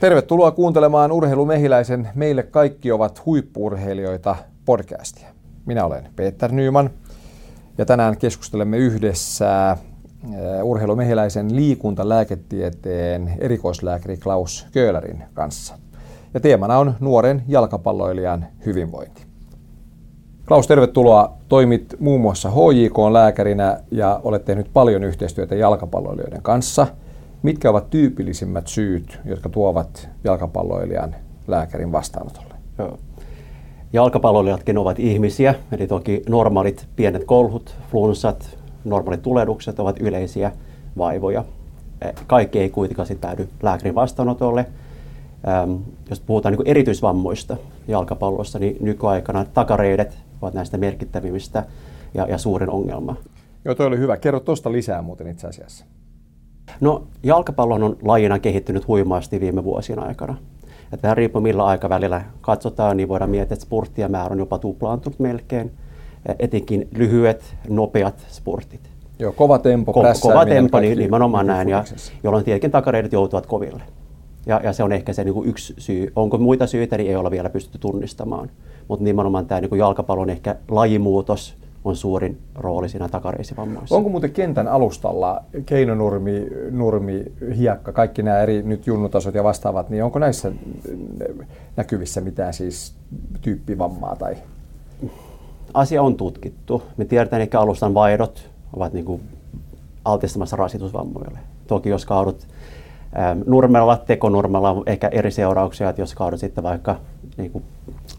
Tervetuloa kuuntelemaan Urheilumehiläisen Meille kaikki ovat huippuurheilijoita podcastia. Minä olen Peter Nyman ja tänään keskustelemme yhdessä äh, Urheilumehiläisen liikuntalääketieteen erikoislääkäri Klaus Köhlerin kanssa. Ja teemana on nuoren jalkapalloilijan hyvinvointi. Klaus, tervetuloa. Toimit muun muassa HJK-lääkärinä ja olet tehnyt paljon yhteistyötä jalkapalloilijoiden kanssa – Mitkä ovat tyypillisimmät syyt, jotka tuovat jalkapalloilijan lääkärin vastaanotolle? Joo. Jalkapalloilijatkin ovat ihmisiä, eli toki normaalit pienet kolhut, flunssat, normaalit tulehdukset ovat yleisiä vaivoja. Eh, kaikki ei kuitenkaan sitten päädy lääkärin vastaanotolle. Ähm, jos puhutaan niin erityisvammoista jalkapallossa, niin nykyaikana takareidet ovat näistä merkittävimmistä ja, ja suurin ongelma. Joo, toi oli hyvä. Kerro tuosta lisää muuten itse asiassa. No jalkapallo on lajina kehittynyt huimaasti viime vuosien aikana. Että vähän riippuu millä aikavälillä katsotaan, niin voidaan miettiä, että spurttien määrä on jopa tuplaantunut melkein. Etenkin lyhyet, nopeat spurtit. Joo, kova tempo, Ko- Kova tempo, niin nimenomaan näin, ja, jolloin tietenkin takareidet joutuvat koville. Ja, ja se on ehkä se niin kuin yksi syy. Onko muita syitä, niin ei olla vielä pystytty tunnistamaan. Mutta nimenomaan tämä niin kuin jalkapallon ehkä lajimuutos – on suurin rooli siinä takareisivammoissa. Onko muuten kentän alustalla keinonurmi, nurmi, hiekka, kaikki nämä eri nyt junnutasot ja vastaavat, niin onko näissä näkyvissä mitään siis tyyppivammaa tai? Asia on tutkittu. Me tiedetään, että alustan vaihdot ovat niin kuin altistamassa rasitusvammoille. Toki jos kaudut ähm, nurmella, tekonurmella on ehkä eri seurauksia, että jos kaudut sitten vaikka, niin kuin,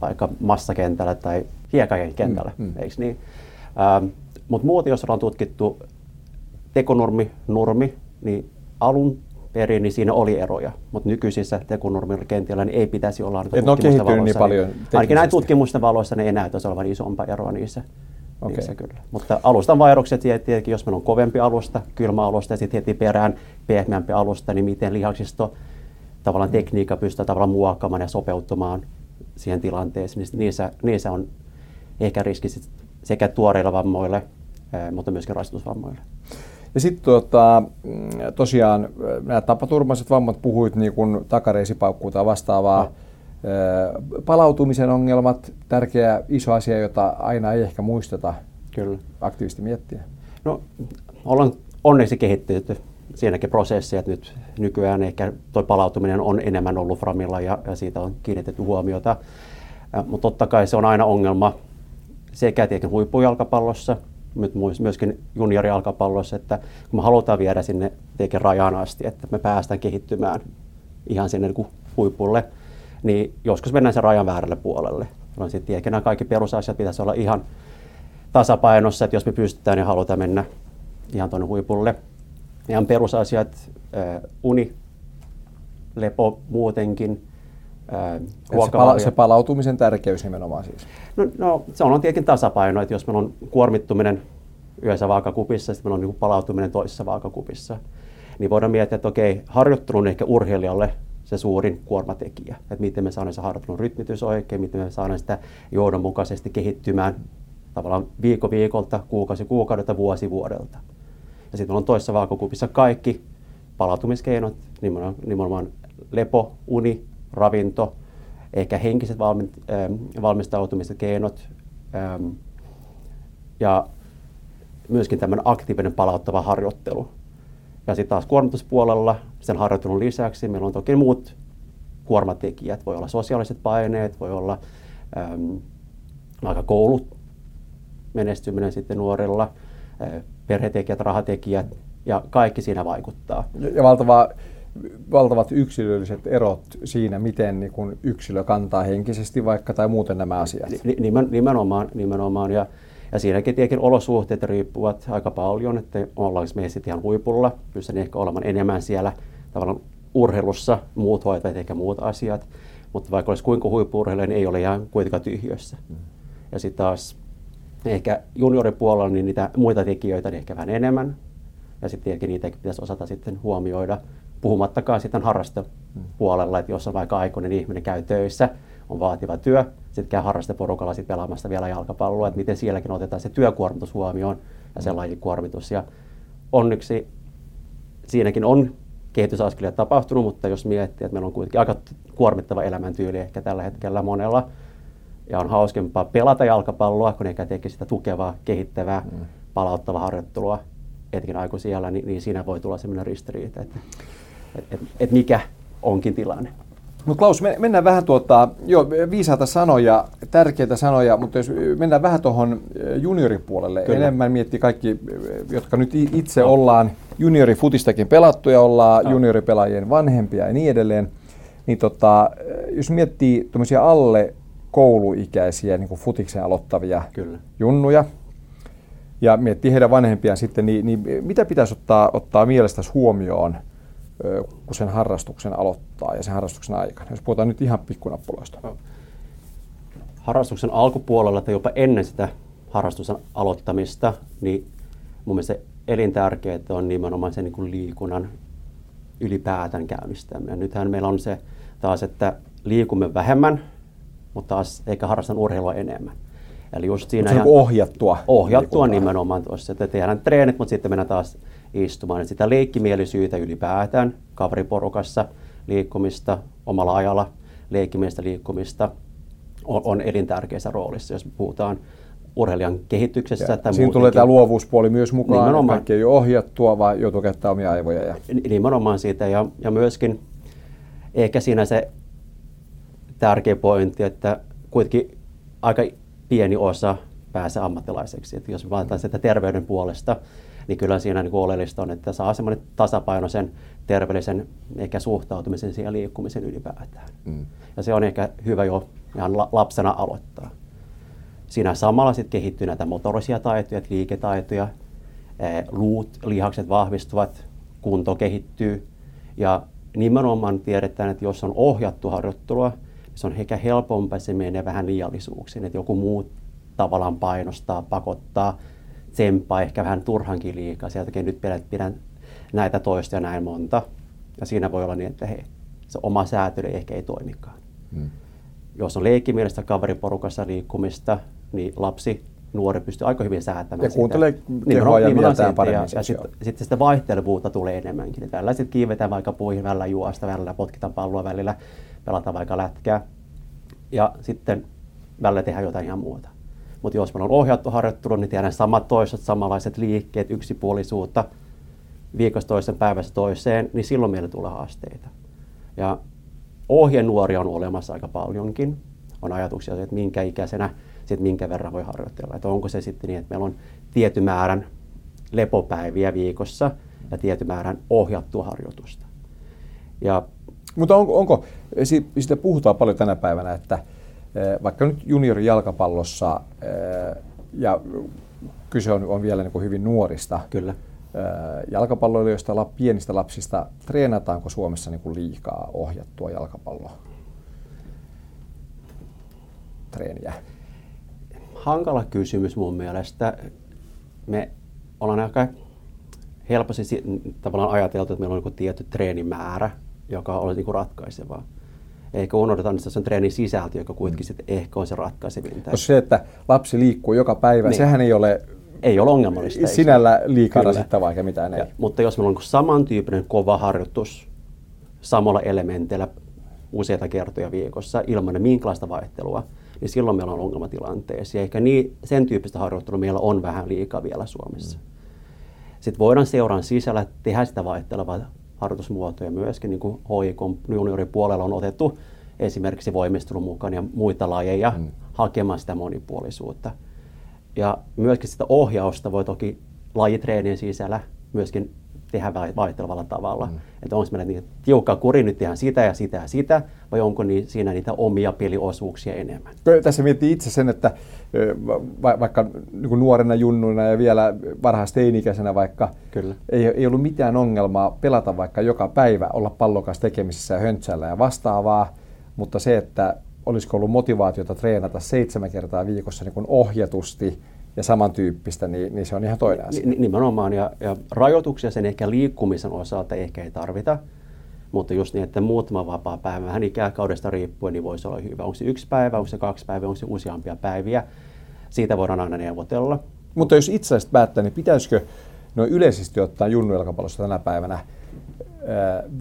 vaikka massakentällä tai hiekakentällä, mm, mm. eikö niin? Ähm, Mutta muuten, jos ollaan tutkittu tekonurmi, nurmi, niin alun perin niin siinä oli eroja, mutta nykyisissä tekonurmikentillä niin ei pitäisi olla ainakaan tutkimusten valossa. Niin paljon ainakin näin tutkimusten valossa ne ei näyttäisi olevan isompaa eroa niissä. Okay. niissä kyllä. Mutta alustan vaihdokset tietenkin, jos meillä on kovempi alusta, kylmä alusta ja sitten heti perään pehmeämpi alusta, niin miten lihaksisto tavallaan tekniikka pystyy tavallaan muokkaamaan ja sopeutumaan siihen tilanteeseen, niin niissä, niissä on ehkä riski sekä tuoreilla vammoille, mutta myöskin rasitusvammoille. Ja sitten tuota, mm, tosiaan nämä tapaturmaiset vammat, puhuit niin kuin takareisipaukkuu tai vastaavaa. No. Palautumisen ongelmat, tärkeä iso asia, jota aina ei ehkä muisteta Kyllä. aktiivisesti miettiä. No, ollaan onneksi kehittynyt siinäkin prosessi, että nyt nykyään ehkä tuo palautuminen on enemmän ollut Framilla ja, ja siitä on kiinnitetty huomiota. Mutta totta kai se on aina ongelma, sekä tietenkin huippujalkapallossa, myöskin juniorijalkapallossa, että kun me halutaan viedä sinne tietenkin rajan asti, että me päästään kehittymään ihan sinne niin huipulle, niin joskus mennään sen rajan väärälle puolelle. Jolloin sitten tietenkin nämä kaikki perusasiat pitäisi olla ihan tasapainossa, että jos me pystytään, niin halutaan mennä ihan tuonne huipulle. Ihan perusasiat, uni, lepo muutenkin, se, pala- se palautumisen tärkeys nimenomaan siis? No, no se on tietenkin tasapaino, että jos meillä on kuormittuminen yhdessä vaakakupissa, sitten meillä on niin palautuminen toisessa vaakakupissa, niin voidaan miettiä, että okei, harjoittelu on ehkä urheilijalle se suurin kuormatekijä. Että miten me saadaan se harjoittelun rytmitys oikein, miten me saadaan sitä johdonmukaisesti kehittymään tavallaan viikko viikolta, kuukausi kuukaudelta, vuosi vuodelta. Ja sitten meillä on toisessa vaakakupissa kaikki palautumiskeinot, nimenomaan, nimenomaan lepo, uni, ravinto, ehkä henkiset ähm, valmistautumiset, keinot ähm, ja myöskin tämmöinen aktiivinen palauttava harjoittelu. Ja sitten taas kuormituspuolella sen harjoittelun lisäksi meillä on toki muut kuormatekijät. Voi olla sosiaaliset paineet, voi olla äm, aika koulut menestyminen sitten nuorilla, äh, perhetekijät, rahatekijät ja kaikki siinä vaikuttaa. Ja valtava valtavat yksilölliset erot siinä, miten niin kun yksilö kantaa henkisesti vaikka tai muuten nämä asiat. Nimenomaan, nimenomaan ja, ja siinäkin tietenkin olosuhteet riippuvat aika paljon, että ollaanko me sitten ihan huipulla, pystyn ehkä olemaan enemmän siellä tavallaan urheilussa, muut hoitajat ehkä muut asiat, mutta vaikka olisi kuinka huippuurheilija, niin ei ole ihan kuitenkaan tyhjössä. Mm. Ja sitten taas ehkä junioripuolella niin niitä muita tekijöitä niin ehkä vähän enemmän, ja sitten tietenkin niitäkin pitäisi osata sitten huomioida Puhumattakaan sitten harrastepuolella, että jos on vaikka aikuinen ihminen käy töissä, on vaativa työ, sitten käy harrasteporukalla sitten pelaamassa vielä jalkapalloa, että miten sielläkin otetaan se työkuormitus huomioon ja se lajikuormitus. Ja onneksi siinäkin on kehitysaskelia tapahtunut, mutta jos miettii, että meillä on kuitenkin aika kuormittava elämäntyyli ehkä tällä hetkellä monella, ja on hauskempaa pelata jalkapalloa, kun eikä teke sitä tukevaa, kehittävää, mm. palauttavaa harjoittelua etkin aiku siellä, niin, niin siinä voi tulla sellainen ristiriita, että et, et, mikä onkin tilanne. No Klaus, mennään vähän tuota, joo, viisaita sanoja, tärkeitä sanoja, mutta jos mennään vähän tuohon eh, junioripuolelle, Kyllä. enemmän miettii kaikki, eh, jotka nyt itse no. ollaan juniorifutistakin pelattuja, ollaan no. junioripelaajien vanhempia ja niin edelleen, niin tota, eh, jos miettii tuommoisia alle kouluikäisiä niin kuin futiksen aloittavia Kyllä. junnuja, ja miettii heidän vanhempiaan sitten, niin, niin mitä pitäisi ottaa, ottaa mielestäsi huomioon – kun sen harrastuksen aloittaa ja sen harrastuksen aikana, jos puhutaan nyt ihan pikkunappuloista? Harrastuksen alkupuolella tai jopa ennen sitä harrastuksen aloittamista, niin mun mielestä elintärkeää on nimenomaan sen niin kuin liikunnan ylipäätään käynnistäminen. Nythän meillä on se taas, että liikumme vähemmän, mutta taas eikä harrastan urheilua enemmän. Eli just siinä se on ohjattua. Ohjattua nimenomaan tuossa, että tehdään treenit, mutta sitten mennään taas istumaan. Et sitä leikkimielisyyttä ylipäätään kaveriporukassa liikkumista, omalla ajalla leikkimiestä liikkumista on, on elintärkeässä roolissa, jos puhutaan urheilijan kehityksestä. Ja, tai siinä tulee tämä luovuuspuoli myös mukaan, nimenomaan, kaikki ei ole ohjattua, vaan joutuu käyttämään omia aivoja. Ja... Nimenomaan siitä, ja, ja myöskin ehkä siinä se tärkeä pointti, että kuitenkin aika pieni osa pääsee ammattilaiseksi. Että jos vaaditaan sitä terveyden puolesta, niin kyllä siinä niin oleellista on, että saa semmoinen tasapainoisen terveellisen ehkä suhtautumisen siihen liikkumisen ylipäätään. Mm. Ja se on ehkä hyvä jo ihan lapsena aloittaa. Siinä samalla sitten kehittyy näitä motorisia taitoja, liiketaitoja, luut, lihakset vahvistuvat, kunto kehittyy ja nimenomaan tiedetään, että jos on ohjattu harjoittelua, se on ehkä helpompaa se menee vähän liiallisuuksiin, että joku muu tavallaan painostaa, pakottaa, tsemppaa ehkä vähän turhankin liikaa. Sieltäkin nyt pidän, pidän näitä toista ja näin monta. Ja siinä voi olla niin, että hei, se oma säätely ehkä ei toimikaan. Hmm. Jos on leikkimielistä kaveriporukassa liikkumista, niin lapsi, nuori pystyy aika hyvin säätämään ja sitä. kuuntelee kehoa ja mieltään paremmin. Ja, ja sitten sit sitä vaihtelevuutta tulee enemmänkin. Niin tällä sitten kiivetään vaikka puihin välillä juosta, välillä potkitaan palloa, välillä pelataan vaikka lätkää. Ja sitten välillä tehdään jotain ihan muuta. Mutta jos meillä on ohjattu harjoittelu, niin tiedän samat toiset, samanlaiset liikkeet, yksipuolisuutta viikosta toisen päivästä toiseen, niin silloin meille tulee haasteita. Ja ohjenuoria on olemassa aika paljonkin. On ajatuksia, että minkä ikäisenä, sitten minkä verran voi harjoitella. Että onko se sitten niin, että meillä on tietyn määrän lepopäiviä viikossa ja tietyn määrän ohjattua harjoitusta. Ja mutta onko, onko, siitä puhutaan paljon tänä päivänä, että vaikka nyt juniorijalkapallossa, eh, ja kyse on, on vielä niin kuin hyvin nuorista Kyllä. Eh, jalkapalloilijoista, pienistä lapsista, treenataanko Suomessa niin kuin liikaa ohjattua jalkapalloa? Treeniä. Hankala kysymys mun mielestä. Me ollaan aika helposti tavallaan ajateltu, että meillä on niin tietty treenimäärä, joka olisi niin ratkaisevaa eikä unohdeta, että se on treenin sisältö, joka kuitenkin mm. sitten ehkä on se ratkaisevin. Koska se, että lapsi liikkuu joka päivä, niin. sehän ei ole ei ole ongelmallista. Sinällä liikaa rasittavaa eikä mitään ei. Ja, mutta jos meillä on samantyyppinen kova harjoitus samalla elementeillä useita kertoja viikossa ilman minkälaista vaihtelua, niin silloin meillä on ongelmatilanteessa. Ja ehkä niin, sen tyyppistä harjoittelua meillä on vähän liikaa vielä Suomessa. Mm. Sitten voidaan seuran sisällä tehdä sitä vaihtelevaa harjoitusmuotoja myöskin, niin kuin HIK juniorin puolella on otettu esimerkiksi voimistelun mukaan ja muita lajeja mm. hakemaan sitä monipuolisuutta. Ja myöskin sitä ohjausta voi toki lajitreenien sisällä myöskin tehdä vaihtelevalla tavalla. Mm. Että onko meillä niin tiukka kuri, nyt tehdään sitä ja sitä ja sitä, vai onko niin, siinä niitä omia peliosuuksia enemmän? Tässä miettii itse sen, että vaikka niin nuorena junnuina ja vielä varhaisteini-ikäisenä vaikka, Kyllä. Ei, ei ollut mitään ongelmaa pelata vaikka joka päivä, olla pallokas tekemisissä ja höntsällä ja vastaavaa, mutta se, että olisiko ollut motivaatiota treenata seitsemän kertaa viikossa niin ohjatusti, ja samantyyppistä, niin, niin se on ihan toinen asia. Nimenomaan, ja, ja rajoituksia sen ehkä liikkumisen osalta ehkä ei tarvita, mutta just niin, että muutama vapaa päivä, vähän ikäkaudesta riippuen, niin voisi olla hyvä. Onko se yksi päivä, onko se kaksi päivää, onko se useampia päiviä, siitä voidaan aina neuvotella. Mutta jos itse asiassa päättää, niin pitäisikö no yleisesti ottaa junnujalkapallossa tänä päivänä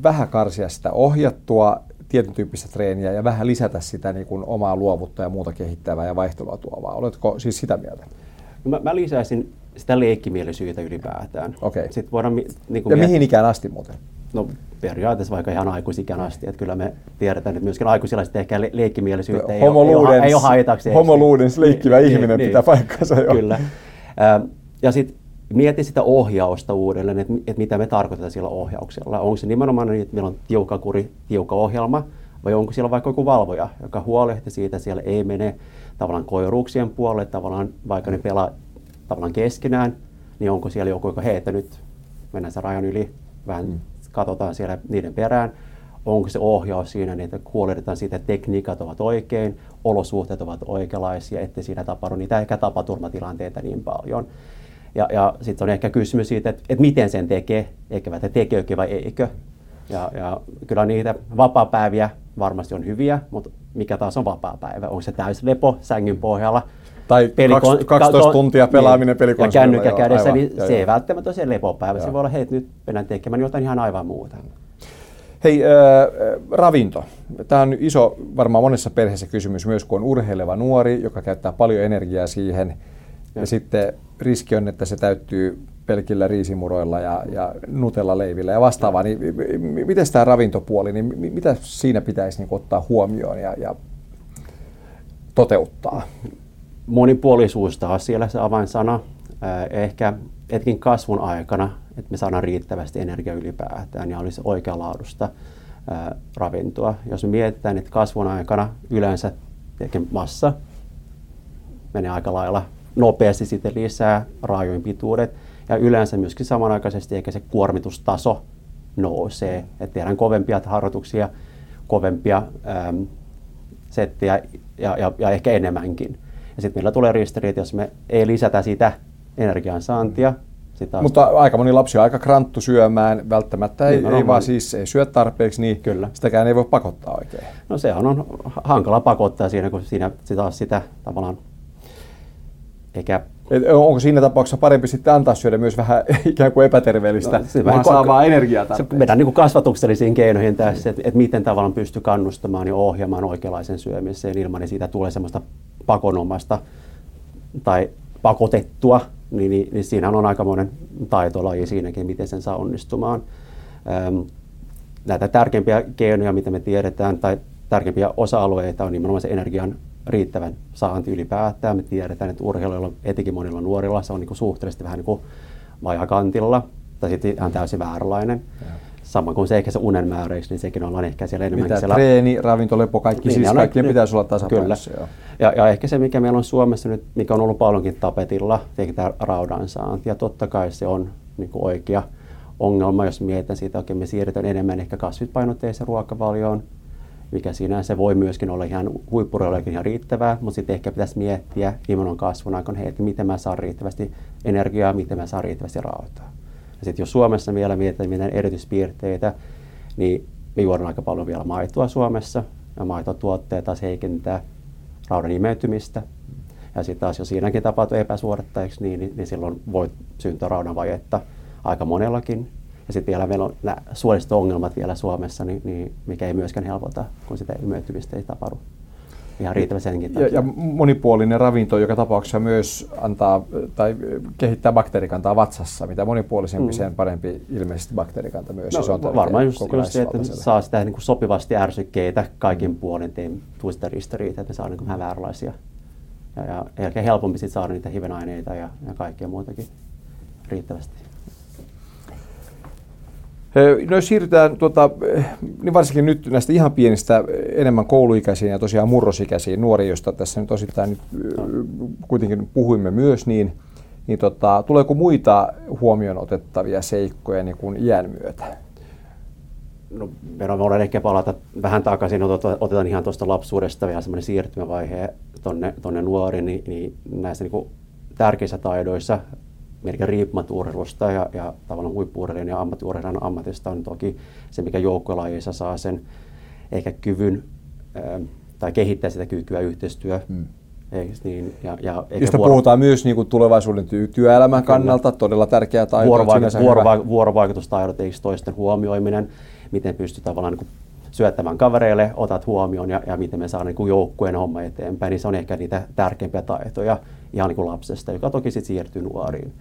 vähän karsia sitä ohjattua tietyn tyyppistä treeniä ja vähän lisätä sitä niin kuin omaa luovuutta ja muuta kehittävää ja vaihtelua tuovaa. Oletko siis sitä mieltä? No mä, mä lisäisin sitä leikkimielisyyttä ylipäätään. Okay. Sitten voidaan, niin kuin ja mihin ikään asti muuten? No periaatteessa vaikka ihan aikuisikään asti. Että kyllä me tiedetään, että myöskin aikuisilla sitten ehkä le- leikkimielisyyttä ei, homo ole, ei ole haitaksi. Homo luudens leikkivä niin, ihminen niin, pitää niin, paikkansa jo. Kyllä. Ja sitten mieti sitä ohjausta uudelleen, että, että mitä me tarkoitetaan sillä ohjauksella. Onko se nimenomaan niin, että meillä on tiukka kuri, tiukka ohjelma, vai onko siellä vaikka joku valvoja, joka huolehtii siitä, että siellä ei mene tavallaan koiruuksien puolelle, tavallaan vaikka ne pelaa tavallaan keskenään, niin onko siellä joku, joka heitä nyt mennään sen rajan yli, vähän mm. katsotaan siellä niiden perään, onko se ohjaus siinä, niin että huolehditaan siitä, että tekniikat ovat oikein, olosuhteet ovat oikeanlaisia, ettei siinä tapahdu niitä ehkä tapaturmatilanteita niin paljon. Ja, ja sitten on ehkä kysymys siitä, että, että miten sen tekee, eikä että tekeekö vai eikö. Ja, ja kyllä niitä vapaa-päiviä varmasti on hyviä, mutta mikä taas on vapaa-päivä? Onko se lepo sängyn pohjalla? Tai pelikon, 12 tuntia pelaaminen niin, pelikonsolilla. Ja kännykkä kädessä, aivan, niin joo, se joo. ei välttämättä ole se lepopäivä. Joo. Se voi olla, hei, nyt mennään tekemään jotain ihan aivan muuta. Hei, äh, ravinto. Tämä on iso, varmaan monessa perheessä kysymys myös, kun on urheileva nuori, joka käyttää paljon energiaa siihen. Ja, ja sitten riski on, että se täyttyy pelkillä riisimuroilla ja, ja nutella leivillä ja vastaavaa. Niin, miten tämä ravintopuoli, niin mitä siinä pitäisi niin ottaa huomioon ja, ja toteuttaa? Monipuolisuus taas siellä se avainsana. Ehkä etkin kasvun aikana, että me saadaan riittävästi energiaa ylipäätään ja olisi oikeanlaadusta ravintoa. Jos me mietitään, että kasvun aikana yleensä massa menee aika lailla nopeasti sitten lisää raajojen pituudet ja yleensä myöskin samanaikaisesti eikä se kuormitustaso nousee. Että tehdään kovempia harjoituksia, kovempia äm, settejä ja, ja, ja ehkä enemmänkin. Ja sitten meillä tulee ristiriita, jos me ei lisätä sitä energiansaantia. Sitä Mutta aika moni lapsi on aika kranttu syömään, välttämättä ei, ei vaan siis ei syö tarpeeksi, niin Kyllä. sitäkään ei voi pakottaa oikein. No se on, on hankala pakottaa siinä, kun siinä taas sitä tavallaan eikä et onko siinä tapauksessa parempi sitten antaa syödä myös vähän ikään kuin epäterveellistä, no, se vaan saa vaan energiaa tarpeeksi? Mennään niin kasvatuksellisiin keinoihin tässä, että, että miten tavallaan pystyy kannustamaan ja ohjaamaan oikeanlaisen syömiseen ilman, että siitä tulee semmoista pakonomasta tai pakotettua, niin, niin, niin siinä on aikamoinen taitolaji siinäkin, miten sen saa onnistumaan. Ähm, näitä tärkeimpiä keinoja, mitä me tiedetään, tai tärkeimpiä osa-alueita on nimenomaan se energian riittävän saanti ylipäätään. Me tiedetään, että urheilijoilla, etenkin monilla nuorilla, se on niin kuin suhteellisesti vähän niin kuin vajakantilla tai sitten ihan täysin vääränlainen. Ja. Sama kuin se ehkä se unen määräys, niin sekin ollaan ehkä siellä enemmän. Mitä siellä... treeni, ravinto, lepo, kaikki, niin, siis kaikkien niin, pitäisi olla tasapainossa. Kyllä. Ja, ja, ehkä se, mikä meillä on Suomessa nyt, mikä on ollut paljonkin tapetilla, tietenkin tämä raudan saanti. Ja totta kai se on niin kuin oikea ongelma, jos mietitään siitä, että me siirrytään enemmän ehkä kasvispainotteiseen ruokavalioon, mikä sinänsä voi myöskin olla ihan huippureillekin ihan riittävää, mutta sitten ehkä pitäisi miettiä nimenomaan kasvun aikana, että miten mä saan riittävästi energiaa, miten mä saan riittävästi rautaa. Ja sitten jos Suomessa vielä mietitään mitään erityispiirteitä, niin me juodaan aika paljon vielä maitoa Suomessa, ja maitotuotteet taas heikentää raudan imeytymistä. Ja sitten taas jos siinäkin tapahtuu epäsuorittajiksi, niin, niin, niin silloin voi syntyä raudan vajetta aika monellakin ja sitten vielä meillä on nämä suoliset ongelmat vielä Suomessa, niin, niin mikä ei myöskään helpota, kun sitä imeytymistä ei tapahdu ihan riittävän senkin ja, ja monipuolinen ravinto joka tapauksessa myös antaa tai kehittää bakteerikantaa vatsassa. Mitä monipuolisempi, mm. sen parempi ilmeisesti bakteerikanta myös. No, se on varmaan just, just se, että saa sitä niin kuin sopivasti ärsykkeitä kaikin mm. puolin, ettei tule sitä ristiriitaa, että saa niin kuin vähän vääränlaisia. Ja, ja ehkä helpompi sitten saada niitä hivenaineita ja, ja kaikkea muutakin riittävästi. No jos siirrytään tuota, niin varsinkin nyt näistä ihan pienistä enemmän kouluikäisiin ja tosiaan murrosikäisiin nuoriin, joista tässä nyt osittain nyt kuitenkin puhuimme myös, niin, niin tota, tuleeko muita huomioon otettavia seikkoja niin kuin iän myötä? No, me voidaan ehkä palata vähän takaisin, otetaan ihan tuosta lapsuudesta vielä semmoinen siirtymävaihe tuonne tonne nuoriin, niin, niin näissä niin kuin tärkeissä taidoissa melkein riippumatta urheilusta ja, ja tavallaan huippuurheilijan ja ammattiurheilijan ammatista on toki se, mikä joukkuelajeissa saa sen ehkä kyvyn ää, tai kehittää sitä kykyä yhteistyö, hmm. Eiks niin? Ja, ja Josta vuoro... puhutaan myös niin kuin tulevaisuuden ty- työelämän Kyllä. kannalta, todella tärkeä taito. Vuorovaik- vuorova- vuorovaikutustaidot, eikö toisten huomioiminen, miten pystyy tavallaan niin kuin syöttämään kavereille, otat huomioon ja, ja miten me saadaan niin joukkueen homma eteenpäin, niin se on ehkä niitä tärkeimpiä taitoja ihan niin kuin lapsesta, joka toki sitten siirtyy nuoriin.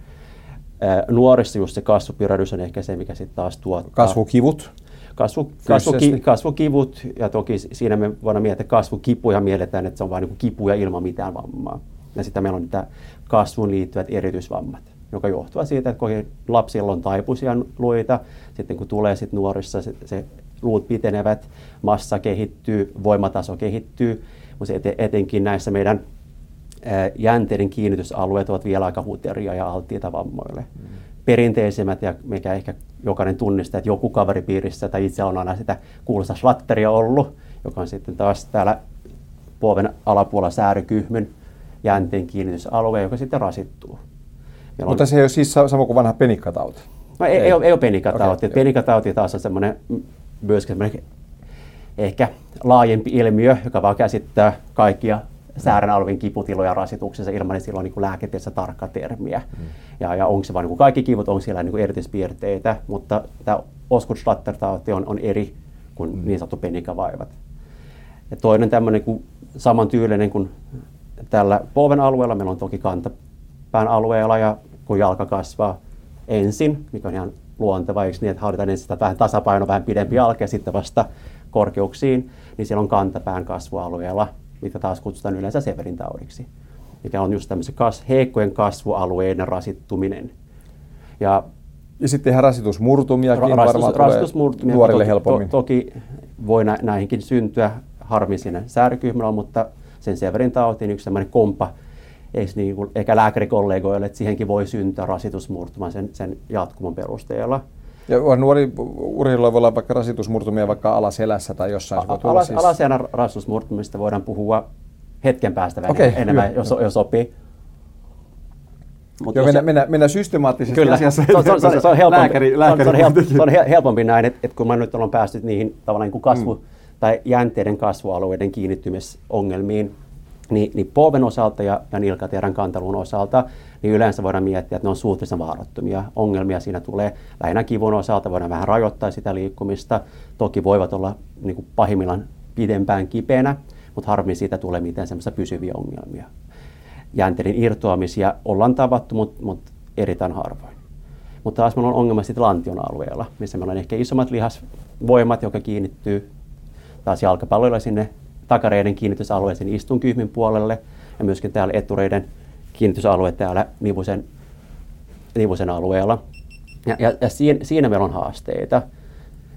nuorissa just se kasvupyrähdys on ehkä se, mikä sitten taas tuottaa. Kasvukivut? Kasvu, kasvuki, kasvukivut, ja toki siinä me voidaan miettiä kasvukipuja, mielletään, että se on vain niin kipuja ilman mitään vammaa. Ja sitten meillä on niitä kasvuun liittyvät erityisvammat, joka johtuu siitä, että kun lapsilla on taipuisia luita, sitten kun tulee sit nuorissa, se, se luut pitenevät, massa kehittyy, voimataso kehittyy, mutta etenkin näissä meidän jänteiden kiinnitysalueet ovat vielä aika huteria ja alttiita vammoille. Mm. Perinteisemmät, ja mikä ehkä jokainen tunnistaa, että joku kaveripiirissä tai itse on aina sitä kuuluisa slatteria ollut, joka on sitten taas täällä polven alapuolella säärykyhmyn jänteen kiinnitysalue, joka sitten rasittuu. Meillä Mutta on... se ei ole siis sama kuin vanha penikkatauti? No ei, ei, ei ole, ei ole penikkatauti. Okay, penikkatauti taas on semmoinen myöskin ehkä laajempi ilmiö, joka vaan käsittää kaikkia säärän alvin kiputiloja rasituksessa ilman, että sillä on niin lääketieteessä tarkka termiä. Mm. Ja, ja onko se vain niin kaikki kivut, onko siellä niin erityispiirteitä, mutta tämä osgood on, on eri kuin mm. niin sanottu penikavaivat. Ja toinen tämmöinen kuin samantyylinen kuin tällä polven alueella, meillä on toki kantapään alueella ja kun jalka kasvaa ensin, mikä on ihan luonteva, eikö niin, että halutaan ensin sitä vähän tasapaino, vähän pidempi jalka ja sitten vasta korkeuksiin, niin siellä on kantapään kasvualueella mitä taas kutsutaan yleensä Severin taudiksi, mikä on just tämmöisen kas, heikkojen kasvualueiden rasittuminen. Ja, ja sitten ihan rasitusmurtumiakin ra- rasitus, varmaan rasitusmurtumia, nuorille toki, helpommin. To, toki voi nä, näihinkin syntyä harmi siinä säärykyhmällä, mutta sen Severin tautiin yksi sellainen kompa, ei niin kuin, eikä lääkärikollegoille, että siihenkin voi syntyä rasitusmurtuma sen, sen jatkumon perusteella. Ja nuori urheilulla voi olla vaikka rasitusmurtumia vaikka alaselässä tai jossain. A- alas, siis... Alaselän rasitusmurtumista voidaan puhua hetken päästä okay, enemmän, hyvä, jos, jos sopii. Mut Joo, mennä, mennä, mennä systemaattisesti Kyllä. asiassa. Se on, se on, se on, se on helpompi, lääkäri, lääkäri. Se on, helpompi, se on helpompi näin, että, että kun mä nyt olen päässyt niihin tavallaan niin kasvu- mm. tai jänteiden kasvualueiden kiinnittymisongelmiin, niin, niin polven osalta ja, ja nilkaterän kantelun osalta, niin yleensä voidaan miettiä, että ne on suhteellisen vaarattomia. Ongelmia siinä tulee lähinnä kivun osalta, voidaan vähän rajoittaa sitä liikkumista. Toki voivat olla niin kuin pahimmillaan pidempään kipeänä, mutta harmi siitä tulee mitään semmoisia pysyviä ongelmia. Jänteiden irtoamisia ollaan tavattu, mutta, mutta erittäin harvoin. Mutta taas meillä on ongelma sitten lantion alueella, missä meillä on ehkä isommat lihasvoimat, jotka kiinnittyy taas jalkapalloilla sinne takareiden kiinnitysalueeseen istunkyhmin puolelle ja myöskin täällä etureiden kiinnitysalue täällä nivusen, nivusen alueella. Ja, ja, ja siinä, siinä meillä on haasteita.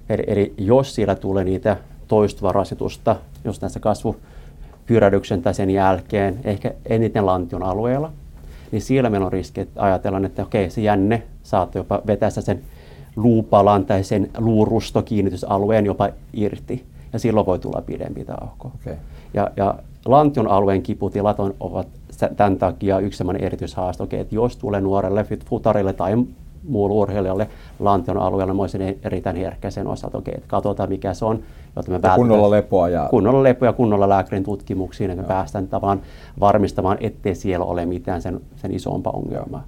Eli, eli jos siellä tulee niitä toistuvaa rasitusta, jos näissä kasvupyrähdyksen tai sen jälkeen, ehkä eniten lantion alueella, niin siellä meillä on riski, että ajatellaan, että okei, se jänne saattaa jopa vetää sen luupalan tai sen luurustokiinnitysalueen jopa irti ja silloin voi tulla pidempi tauko. Okay. Ja, ja lantion alueen kiputilat on, ovat tämän takia yksi sellainen erityishaaste, okay, että jos tulee nuorelle futarille tai muulle urheilijalle lantion alueella, mä olisin erittäin herkkä sen osalta, okay, että katsotaan mikä se on, jotta me kunnolla lepoa ja... Kunnolla lepoa ja kunnolla lääkärin tutkimuksiin, että me päästään tavallaan varmistamaan, ettei siellä ole mitään sen, sen isompaa ongelmaa.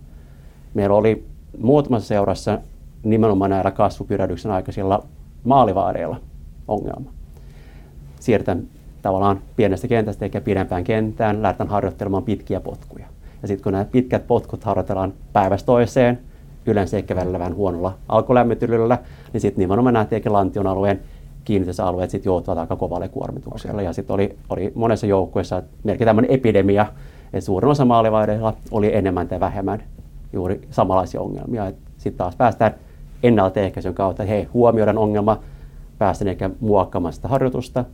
Meillä oli muutamassa seurassa nimenomaan näillä kasvupyrähdyksen aikaisilla maalivaareilla ongelma siirrytään tavallaan pienestä kentästä eikä pidempään kentään, lähdetään harjoittelemaan pitkiä potkuja. Ja sitten kun nämä pitkät potkut harjoitellaan päivästä toiseen, yleensä ehkä välillä vähän huonolla alkulämmityllä, niin sitten nimenomaan nämä lantion alueen kiinnitysalueet sitten joutuvat aika kovalle kuormitukselle. Okay. Ja sitten oli, oli monessa joukkueessa melkein tämmöinen epidemia, että suurin osa maalivaideilla oli enemmän tai vähemmän juuri samanlaisia ongelmia. Sitten taas päästään ennaltaehkäisyn kautta, että hei, huomioidaan ongelma, päästään ehkä muokkaamaan sitä harjoitusta,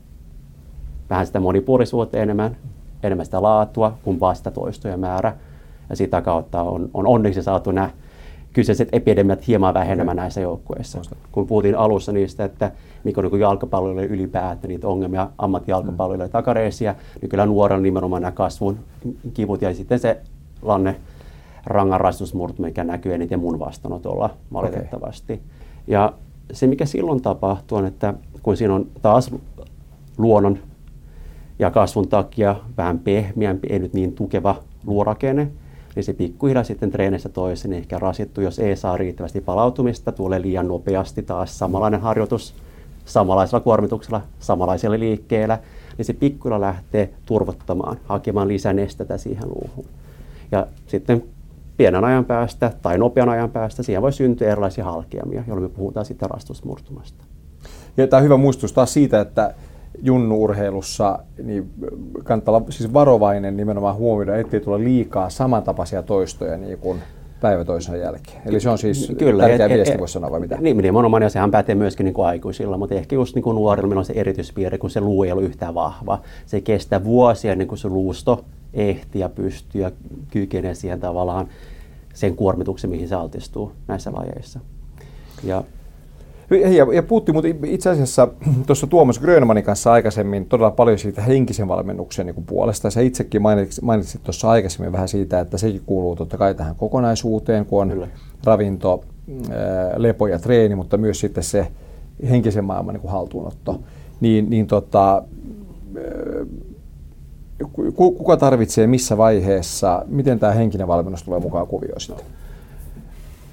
vähän sitä monipuolisuutta enemmän, enemmän sitä laatua kuin vaan sitä toistojen määrä. Ja sitä kautta on, on onneksi saatu nämä kyseiset epidemiat hieman vähenemään näissä joukkueissa. Kun puhuttiin alussa niistä, että mikä on niin jalkapalloille ylipäätään niitä ongelmia, ammattijalkapalloille mm. takareisia, niin kyllä nuorella nimenomaan nämä kasvun kivut ja sitten se lanne ranganrastusmurto, mikä näkyy eniten mun vastaanotolla valitettavasti. Okay. Ja se, mikä silloin tapahtuu, on, että kun siinä on taas luonnon ja kasvun takia vähän pehmeämpi, ei nyt niin tukeva luurakenne, niin se pikkuhiljaa sitten treenissä toisen ehkä rasittuu, jos ei saa riittävästi palautumista, tulee liian nopeasti taas samanlainen harjoitus samanlaisella kuormituksella, samanlaisella liikkeellä, niin se pikkuhiljaa lähtee turvottamaan, hakemaan lisänestettä siihen luuhun. Ja sitten pienen ajan päästä tai nopean ajan päästä siihen voi syntyä erilaisia halkeamia, jolloin me puhutaan sitten rastusmurtumasta. Ja tämä on hyvä muistutus taas siitä, että junnuurheilussa niin kannattaa olla siis varovainen nimenomaan huomioida, ettei tule liikaa samantapaisia toistoja niin kuin päivä toisen jälkeen. Eli se on siis Kyllä, tärkeä et, viesti, voisi sanoa vai mitä? Niin, nimenomaan, ja sehän pätee myöskin niin kuin aikuisilla, mutta ehkä just niin kuin nuorilla meillä on se erityispiirre, kun se luu ei ole yhtään vahva. Se kestää vuosia ennen kuin se luusto ehtii ja pystyy ja kykenee siihen tavallaan sen kuormituksen, mihin se altistuu näissä lajeissa. Ja ja, ja puhuttiin mutta itse asiassa tuossa Tuomas Grönmanin kanssa aikaisemmin todella paljon siitä henkisen valmennuksen niin puolesta. Sä itsekin mainitsit, mainitsit tuossa aikaisemmin vähän siitä, että sekin kuuluu totta kai tähän kokonaisuuteen, kun on Kyllä. ravinto, ää, lepo ja treeni, mutta myös sitten se henkisen maailman niin haltuunotto. Niin, niin tota, kuka tarvitsee missä vaiheessa, miten tämä henkinen valmennus tulee mukaan kuvioon sitten?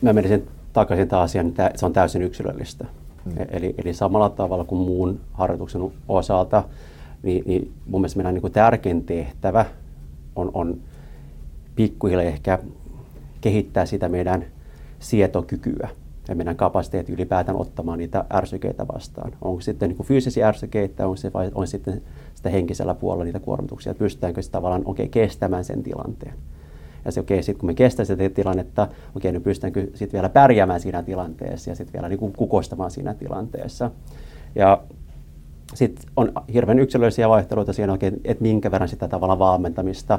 Mä menisin takaisin taas asiaan, että se on täysin yksilöllistä. Mm. Eli, eli samalla tavalla kuin muun harjoituksen osalta, niin, niin mun mielestä meidän niin tärkein tehtävä on, on pikkuhiljaa ehkä kehittää sitä meidän sietokykyä ja meidän kapasiteetti ylipäätään ottamaan niitä ärsykeitä vastaan. Onko sitten niin fyysisiä ärsykeitä, onko se vai on sitten sitä henkisellä puolella niitä kuormituksia, pystytäänkö se tavallaan okay, kestämään sen tilanteen. Ja se, okei, okay, sitten kun me kestää sitä tilannetta, okei, okay, niin pystytäänkö sitten vielä pärjäämään siinä tilanteessa ja sitten vielä niin kuin kukoistamaan siinä tilanteessa. Ja sitten on hirveän yksilöllisiä vaihteluita siinä, okay, että minkä verran sitä tavalla valmentamista,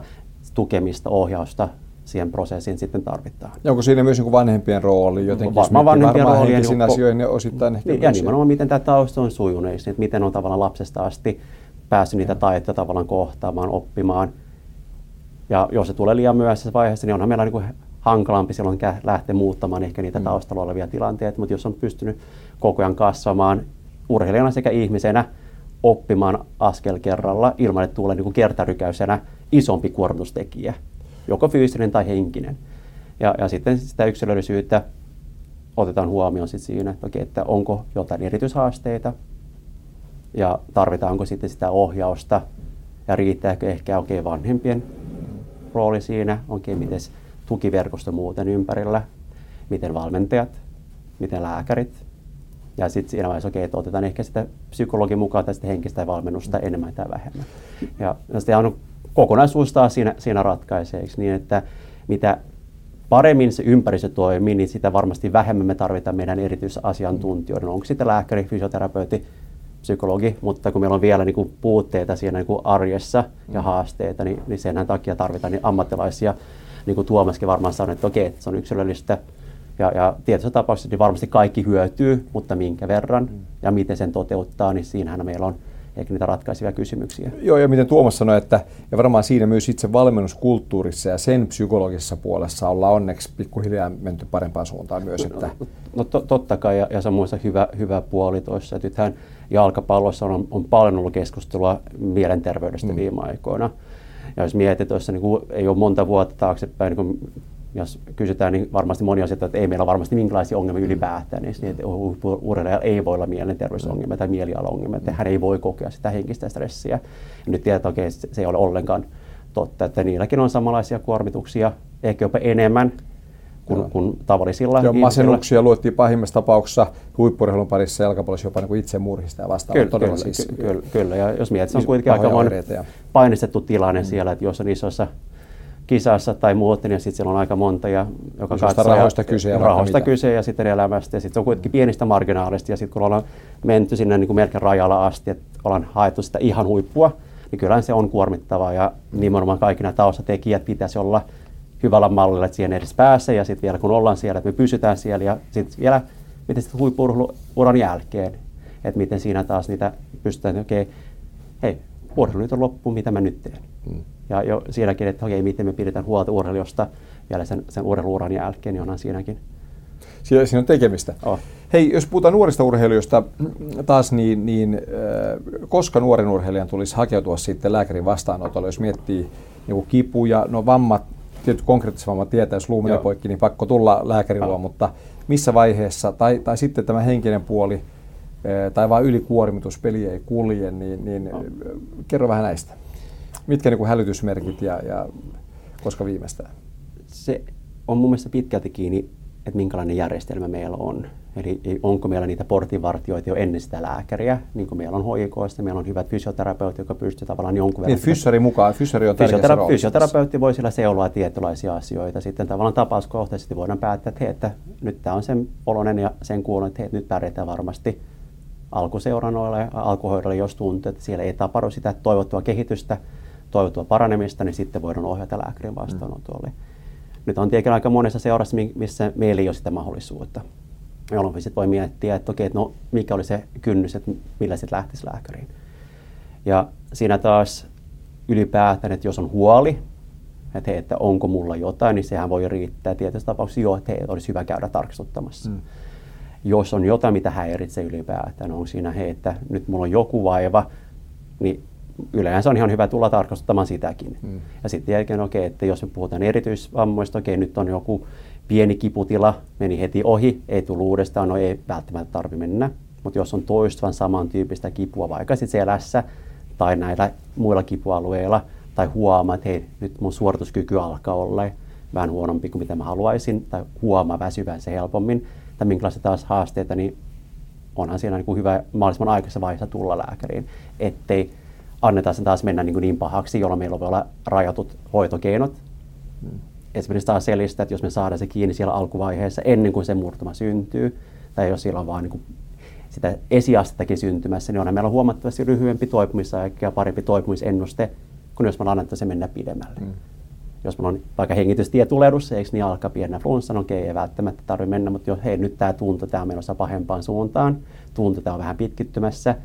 tukemista, ohjausta siihen prosessiin sitten tarvitaan. Ja onko siinä myös niin vanhempien rooli jotenkin? Varmaan vanhempien rooli. Ja niin, asioihin ja osittain ehkä niin, Ja nimenomaan miten tämä tausta on sujunut, että miten on tavallaan lapsesta asti päässyt niitä taitoja tavallaan kohtaamaan, oppimaan – ja jos se tulee liian myöhäisessä vaiheessa, niin onhan meillä niin kuin hankalampi silloin lähteä muuttamaan ehkä niitä mm. taustalla olevia tilanteita, mutta jos on pystynyt koko ajan kasvamaan urheilijana sekä ihmisenä, oppimaan askel kerralla ilman, että tulee niin kertarykäysenä isompi kuormitustekijä, joko fyysinen tai henkinen. Ja, ja sitten sitä yksilöllisyyttä otetaan huomioon sit siinä, että, okay, että onko jotain erityishaasteita ja tarvitaanko sitten sitä ohjausta ja riittääkö ehkä okay, vanhempien rooli siinä, onkin miten tukiverkosto muuten ympärillä, miten valmentajat, miten lääkärit. Ja sitten siinä vaiheessa, okei, että otetaan ehkä sitä psykologin mukaan tästä henkistä valmennusta enemmän tai vähemmän. Ja sitten on kokonaisuus taas siinä, siinä ratkaiseeksi niin, että mitä paremmin se ympäristö toimii, niin sitä varmasti vähemmän me tarvitaan meidän erityisasiantuntijoiden. Onko sitten lääkäri, fysioterapeutti, psykologi, mutta kun meillä on vielä niin kuin puutteita siinä niin kuin arjessa ja mm. haasteita, niin, niin sen takia tarvitaan niin ammattilaisia, niin kuin Tuomaskin varmaan sanoi, että okei, että se on yksilöllistä. Ja, ja tietyissä tapauksissa niin varmasti kaikki hyötyy, mutta minkä verran mm. ja miten sen toteuttaa, niin siinähän meillä on eikä niitä ratkaisevia kysymyksiä. Joo, ja miten Tuomas sanoi, että ja varmaan siinä myös itse valmennuskulttuurissa ja sen psykologisessa puolessa ollaan onneksi pikkuhiljaa menty parempaan suuntaan myös. Että... No, no to, totta kai, ja, ja se on muista hyvä, hyvä puoli tuossa, että nythän jalkapallossa on, on paljon ollut keskustelua mielenterveydestä mm. viime aikoina. Ja jos mietit tuossa, niin kuin, ei ole monta vuotta taaksepäin, niin kuin, jos kysytään, niin varmasti moni asioita, että ei meillä ole varmasti minkälaisia ongelmia mm. ylipäätään, niin, niin että urheilija ei voi olla mielenterveysongelmia tai mielialaongelmia, että hän ei voi kokea sitä henkistä stressiä. Ja nyt tiedät, että okei, se ei ole ollenkaan totta, että niilläkin on samanlaisia kuormituksia, ehkä jopa enemmän kuin, kuin tavallisilla Joo, masennuksia luettiin pahimmassa tapauksessa huippurheilun parissa jalkapallossa jopa niin itsemurhista ja vastaavaa. Kyllä, kyllä, siis, kyllä, kyllä, ja jos mietit, se on kuitenkin aika painistettu tilanne mm. siellä, että jos on isossa kisassa tai muuten, niin sitten siellä on aika monta, ja, joka katsoo rahoista kyse ja, rahoista kyse ja sitten elämästä, ja sitten se on kuitenkin pienistä marginaalista, ja sitten kun ollaan menty sinne niin kuin melkein rajalla asti, että ollaan haettu sitä ihan huippua, niin kyllä se on kuormittavaa, ja nimenomaan kaikki nämä taustatekijät pitäisi olla hyvällä mallilla, että siihen edes pääsee, ja sitten vielä kun ollaan siellä, että me pysytään siellä, ja sitten vielä, miten sitten huippu jälkeen, että miten siinä taas niitä pystytään, okei, okay, hei, urheilu nyt on loppu, mitä mä nyt teen. Mm. Ja jo siinäkin, että okei, miten me pidetään huolta urheilijosta vielä sen, sen urheiluuran jälkeen, niin onhan siinäkin Siinä, siinä on tekemistä. Oh. Hei, jos puhutaan nuorista urheilijoista taas, niin, niin äh, koska nuoren urheilijan tulisi hakeutua sitten lääkärin vastaanotolle, jos miettii niin kipuja, no vammat, tietysti konkreettiset vammat tietää, jos luu poikki, niin pakko tulla lääkärin luo, mutta missä vaiheessa, tai, tai sitten tämä henkinen puoli, äh, tai vain ylikuormitus, peli ei kulje, niin, niin no. kerro vähän näistä. Mitkä niin kuin hälytysmerkit ja, ja koska viimeistään? Se on mun mielestä pitkälti kiinni, että minkälainen järjestelmä meillä on. Eli onko meillä niitä portinvartioita jo ennen sitä lääkäriä, niin kuin meillä on hoikoista, meillä on hyvät fysioterapeutit, joka pystyy tavallaan jonkun verran... Niin, fyssari mukaan, fyssari on fysiotera- Fysioterapeutti voi siellä seuloa tietynlaisia asioita. Sitten tavallaan tapauskohtaisesti voidaan päättää, että, hei, että nyt tämä on sen olonen ja sen kuulon, että hei, nyt pärjätään varmasti alkuseurannoille, alkuhoidolle, jos tuntuu, että siellä ei tapahdu sitä toivottua kehitystä, toivottua paranemista, niin sitten voidaan ohjata lääkärin vastaanotolle. Mm. Nyt on tietenkin aika monessa seurassa, missä meillä ei ole sitä mahdollisuutta jolloin sitten voi miettiä, että okei, että no mikä oli se kynnys, että millä sitten lähtisi lääkäriin. Ja siinä taas ylipäätään, että jos on huoli, että, hei, että onko mulla jotain, niin sehän voi riittää tietyissä tapauksissa jo, että hei, olisi hyvä käydä tarkistuttamassa. Mm. Jos on jotain, mitä häiritsee ylipäätään, on siinä, hei, että nyt mulla on joku vaiva, niin yleensä on ihan hyvä tulla tarkastuttamaan sitäkin. Mm. Ja sitten jälkeen, okei, että jos me puhutaan erityisvammoista, okei, nyt on joku pieni kiputila, meni heti ohi, ei tullut uudestaan, no ei välttämättä tarvitse mennä. Mutta jos on toistuvan samantyyppistä kipua vaikka sitten selässä tai näillä muilla kipualueilla, tai huomaa, että hei, nyt mun suorituskyky alkaa olla vähän huonompi kuin mitä mä haluaisin, tai huomaa väsyvänsä helpommin, tai minkälaisia taas haasteita, niin onhan siinä niin kuin hyvä mahdollisimman aikaisessa vaiheessa tulla lääkäriin, ettei anneta sen taas mennä niin, kuin niin pahaksi, jolloin meillä voi olla rajatut hoitokeinot. Hmm esimerkiksi taas selistä, että jos me saadaan se kiinni siellä alkuvaiheessa ennen kuin se murtuma syntyy, tai jos siellä on vaan niin sitä esiastettakin syntymässä, niin on meillä huomattavasti lyhyempi toipumisaika ja parempi toipumisennuste, kuin jos me annetaan se mennä pidemmälle. Mm. Jos meillä on vaikka hengitystietulehdus, eikö niin alkaa pienenä flunssa, no okei, ei välttämättä tarvitse mennä, mutta jos hei, nyt tämä tunto, tämä on menossa pahempaan suuntaan, tunto, tämä on vähän pitkittymässä,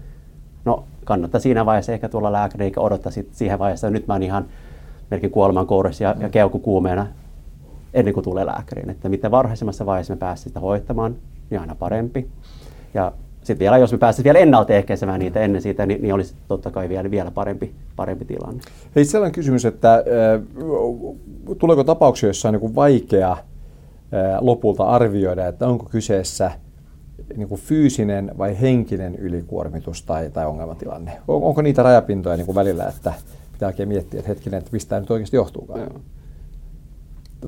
no kannattaa siinä vaiheessa ehkä tulla lääkäriin, eikä odottaa sit siihen vaiheessa, että nyt mä oon ihan melkein kuoleman kourissa ja, mm. ja keuku kuumeena ennen kuin tulee lääkäriin. Että mitä varhaisemmassa vaiheessa me pääsemme sitä hoitamaan, niin aina parempi. Ja sitten vielä, jos me pääsisimme vielä ennaltaehkäisemään niitä ennen siitä, niin, niin olisi totta kai vielä, vielä parempi, parempi tilanne. Hei, sellainen kysymys, että äh, tuleeko tapauksia, joissa on niin vaikea äh, lopulta arvioida, että onko kyseessä niin kuin fyysinen vai henkinen ylikuormitus tai, tai ongelmatilanne? On, onko niitä rajapintoja niin kuin välillä, että pitää oikein miettiä, että hetkinen, että mistä tämä nyt oikeasti johtuukaan? Joo.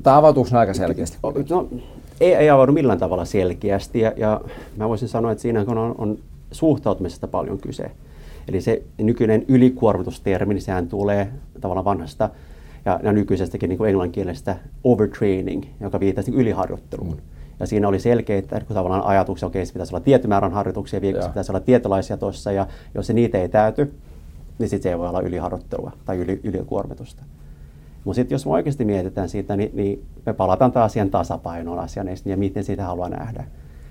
Tämä avautuuko aika selkeästi? No, ei, ei avaudu millään tavalla selkeästi ja, ja mä voisin sanoa, että siinä on, on suhtautumisesta paljon kyse. Eli se nykyinen ylikuormitustermi, niin sehän tulee tavallaan vanhasta ja, ja nykyisestäkin niin kuin englanninkielestä overtraining, joka viittasi niin yliharjoitteluun. Mm. Ja siinä oli selkeitä tavallaan ajatuksia, okei, okay, pitäisi olla tietty määrän harjoituksia viikossa, pitäisi olla tietynlaisia tuossa, ja jos se niitä ei täyty, niin sitten se ei voi olla yliharjoittelua tai yli, ylikuormitusta. Mutta sitten jos me oikeasti mietitään siitä, niin, niin me palataan taas siihen tasapainoon asian ja miten sitä haluaa nähdä.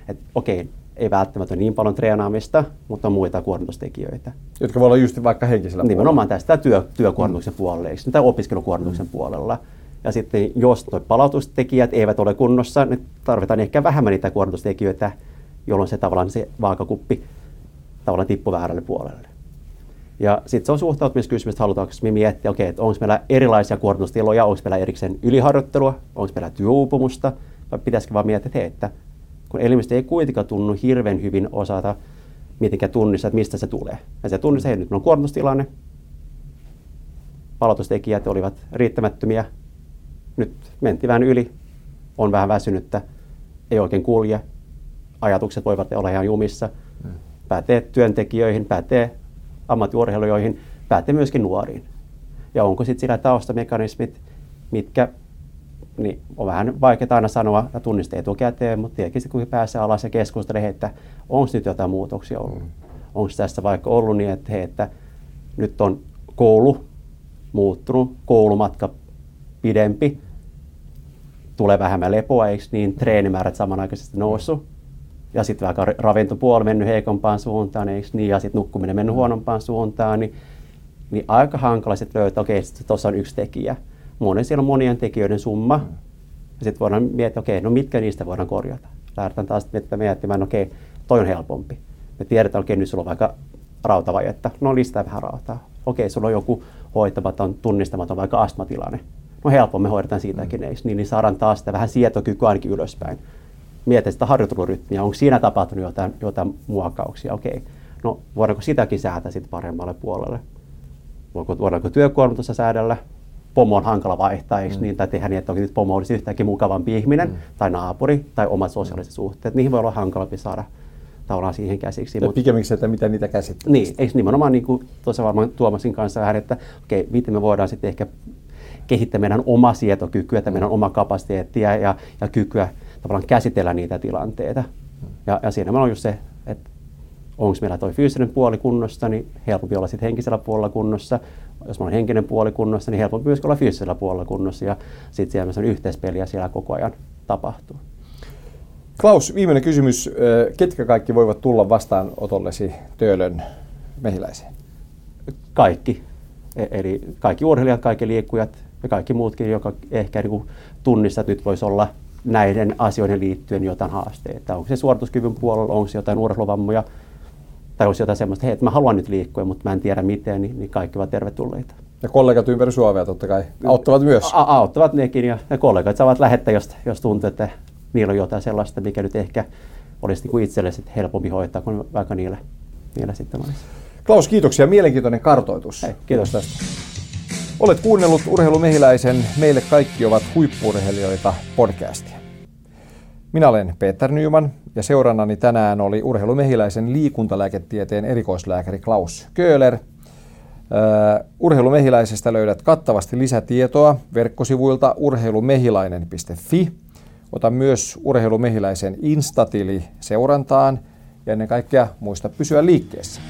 Et, okei, ei välttämättä niin paljon treenaamista, mutta on muita kuormitustekijöitä. Jotka voi olla just vaikka henkisellä Nimenomaan puolella. tästä työ, työkuormituksen mm. puolella, tai opiskelukuormituksen mm. puolella. Ja sitten jos tuo palautustekijät eivät ole kunnossa, niin tarvitaan ehkä vähemmän niitä kuormitustekijöitä, jolloin se tavallaan se vaakakuppi tavallaan tippuu väärälle puolelle. Ja sitten se on suhtautumiskysymys, että halutaanko me miettiä, okay, että onko meillä erilaisia kuormitustiloja, onko meillä erikseen yliharjoittelua, onko meillä työuupumusta, vai pitäisikö vaan miettiä, että, hei, että kun elimistö ei kuitenkaan tunnu hirveän hyvin osata mitenkään tunnistaa, että mistä se tulee. Ja se tunnistaa, että nyt on kuormitustilanne, palautustekijät olivat riittämättömiä, nyt mentiin vähän yli, on vähän väsynyttä, ei oikein kulje, ajatukset voivat olla ihan jumissa, mm. pätee työntekijöihin, pätee ammattiurheilijoihin, pätee myöskin nuoriin. Ja onko sitten sillä taustamekanismit, mitkä niin on vähän vaikeaa aina sanoa ja tunnistaa etukäteen, mutta tietenkin kun pääsee alas ja keskustelee, että onko nyt jotain muutoksia ollut. Mm. Onko tässä vaikka ollut niin, että, hei, että nyt on koulu muuttunut, koulumatka pidempi, tulee vähemmän lepoa, eikö niin, treenimäärät samanaikaisesti noussut ja sitten vaikka ravintopuoli mennyt heikompaan suuntaan, eikö niin, ja sitten nukkuminen mennyt huonompaan suuntaan, niin, niin aika hankala sitten löytää, okei, okay, tuossa on yksi tekijä. Monen siellä on monien tekijöiden summa, mm. ja sitten voidaan miettiä, okei, okay, no mitkä niistä voidaan korjata. lähdetään taas miettimään, okei, okay, toi on helpompi. Me tiedetään, okei, okay, nyt sulla on vaikka rautavajetta, no lisää vähän rautaa. Okei, okay, sulla on joku hoitamaton, tunnistamaton vaikka astmatilanne. No helppo, me hoidetaan siitäkin, mm. niin, niin saadaan taas sitä vähän sietokykyä ainakin ylöspäin. Mietin sitä harjoittelurytmiä, onko siinä tapahtunut jotain, jotain muokkauksia, okei. Okay. No voidaanko sitäkin säätää sitten paremmalle puolelle? Voiko, voidaanko työkuormitusta säädellä? Pomo on hankala vaihtaa, eikö mm. niin? Tai tehdä niin, että nyt pomo olisi yhtäkkiä mukavampi ihminen, mm. tai naapuri, tai omat sosiaaliset suhteet. Niihin voi olla hankalampi saada tavallaan siihen käsiksi. Ja pikemminkin se, että miten niitä käsittelee. Niin, eikö nimenomaan niin kuin tuossa varmaan Tuomasin kanssa vähän, että okei, okay, miten me voidaan sitten ehkä kehittää meidän oma sietokykyä, meidän oma kapasiteettia ja, ja kykyä tavallaan käsitellä niitä tilanteita. Ja, ja siinä on just se, että onko meillä tuo fyysinen puoli kunnossa, niin helpompi olla sitten henkisellä puolella kunnossa. Jos meillä on henkinen puoli kunnossa, niin helpompi myös olla fyysisellä puolella kunnossa. Ja sitten siellä on yhteispeliä siellä koko ajan tapahtuu. Klaus, viimeinen kysymys. Ketkä kaikki voivat tulla vastaanotollesi Töölön mehiläiseen? Kaikki. E- eli kaikki urheilijat, kaikki liikkujat ja kaikki muutkin, joka ehkä niin tunnistaa, että nyt voisi olla näiden asioiden liittyen jotain haasteita. Onko se suorituskyvyn puolella, onko se jotain urheiluvammoja, tai olisi jotain semmoista, että mä haluan nyt liikkua, mutta mä en tiedä miten, niin, niin kaikki ovat tervetulleita. Ja kollegat ympäri Suomea totta kai auttavat myös. A- auttavat nekin ja, ja kollegat saavat lähettää, jos, jos tuntuu, että niillä on jotain sellaista, mikä nyt ehkä olisi niin kuin itselle helpompi hoitaa kuin vaikka niillä, niillä sitten olisi. Klaus, kiitoksia. Mielenkiintoinen kartoitus. Hei, kiitos tästä. Olet kuunnellut Urheilumehiläisen Meille kaikki ovat huippurheilijoita podcastia. Minä olen Peter Nyman ja seurannani tänään oli Urheilumehiläisen liikuntalääketieteen erikoislääkäri Klaus Köhler. Uh, Urheilumehiläisestä löydät kattavasti lisätietoa verkkosivuilta urheilumehilainen.fi. Ota myös Urheilumehiläisen Instatili seurantaan ja ennen kaikkea muista pysyä liikkeessä.